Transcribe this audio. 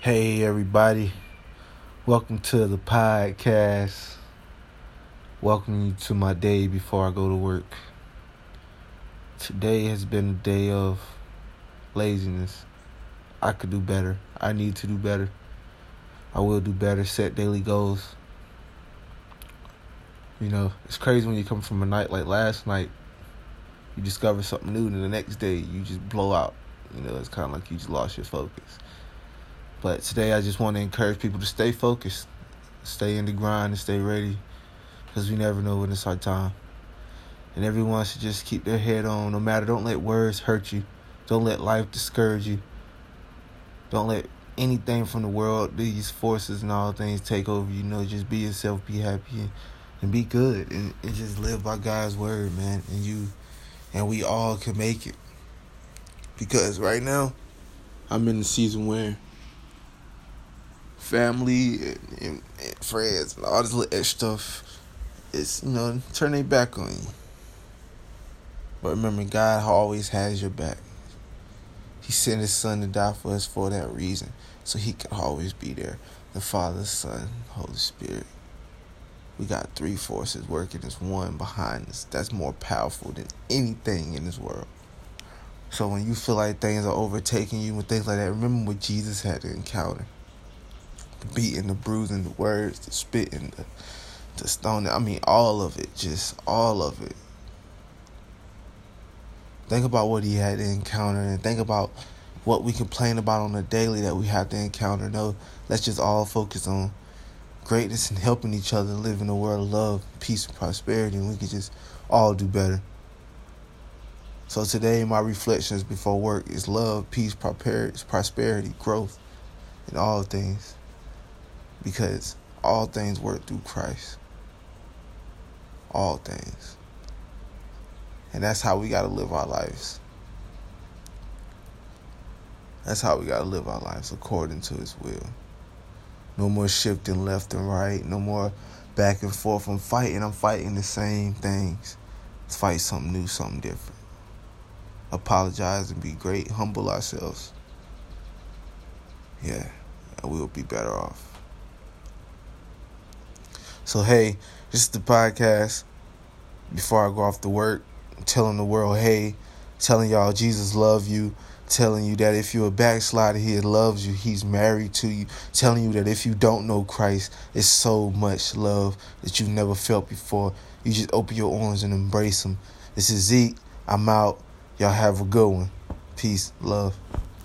Hey, everybody. Welcome to the podcast. Welcome you to my day before I go to work. Today has been a day of laziness. I could do better. I need to do better. I will do better. Set daily goals. You know, it's crazy when you come from a night like last night. You discover something new, and the next day you just blow out. You know, it's kind of like you just lost your focus. But today I just want to encourage people to stay focused, stay in the grind, and stay ready, because we never know when it's our time. And everyone should just keep their head on, no matter. Don't let words hurt you. Don't let life discourage you. Don't let anything from the world, these forces and all things take over. You know, just be yourself, be happy, and, and be good, and, and just live by God's word, man. And you, and we all can make it. Because right now, I'm in the season where family and, and, and friends and all this little extra stuff is, you know, turn their back on you. But remember, God always has your back. He sent his son to die for us for that reason. So he can always be there. The Father, Son, Holy Spirit. We got three forces working as one behind us. That's more powerful than anything in this world. So when you feel like things are overtaking you and things like that, remember what Jesus had to encounter the beating, the bruising, the words, the spitting, the the stone. I mean, all of it, just all of it. Think about what he had to encounter, and think about what we complain about on a daily that we have to encounter. No, let's just all focus on greatness and helping each other live in a world of love, peace, and prosperity, and we can just all do better. So today, my reflections before work is love, peace, prosperity, growth, and all things because all things work through Christ. All things. And that's how we got to live our lives. That's how we got to live our lives according to His will. No more shifting left and right. No more back and forth. I'm fighting. I'm fighting the same things. Let's fight something new, something different. Apologize and be great. Humble ourselves. Yeah, and we'll be better off. So hey, this is the podcast. Before I go off to work, telling the world, hey, telling y'all Jesus love you, telling you that if you're a backslider, he loves you, he's married to you, telling you that if you don't know Christ, it's so much love that you've never felt before. You just open your arms and embrace him. This is Zeke. I'm out. Y'all have a good one. Peace, love.